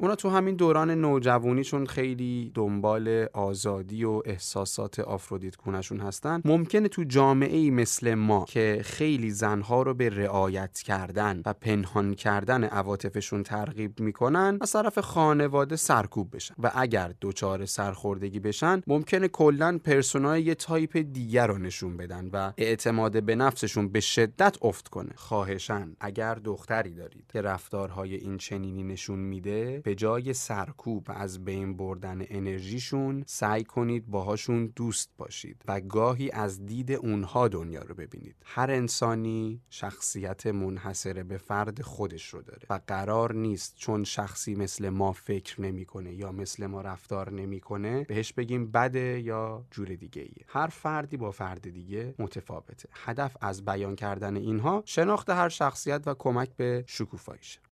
اونا تو همین دوران نوجوانیشون خیلی دنبال آزادی و احساسات آفرودیت گونشون هستن ممکنه تو جامعه ای مثل ما که خیلی زنها رو به رعایت کردن و پنهان کردن عواطفشون ترغیب می‌کنن از طرف خانواده سرکوب بشن. و اگر دچار سرخوردگی بشن ممکنه کلا پرسونای یه تایپ دیگر رو نشون بدن و اعتماد به نفسشون به شدت افت کنه. خواهشاً اگر دختری دارید که رفتارهای این چنینی نشون میده به جای سرکوب از بین بردن انرژیشون سعی کنید باهاشون دوست باشید و گاهی از دید اونها دنیا رو ببینید. هر انسانی شخصیت منحصره به فرد خودش رو داره و قرار نیست چون شخصی مثل ما فکر نمی‌کنه یا مثل ما رفتار نمی‌کنه بهش بگیم بده یا جور دیگه ایه. هر فردی با فرد دیگه متفاوته. هدف از بیان کردن اینها شناخت هر شخصیت و کمک به شکوفاییشه.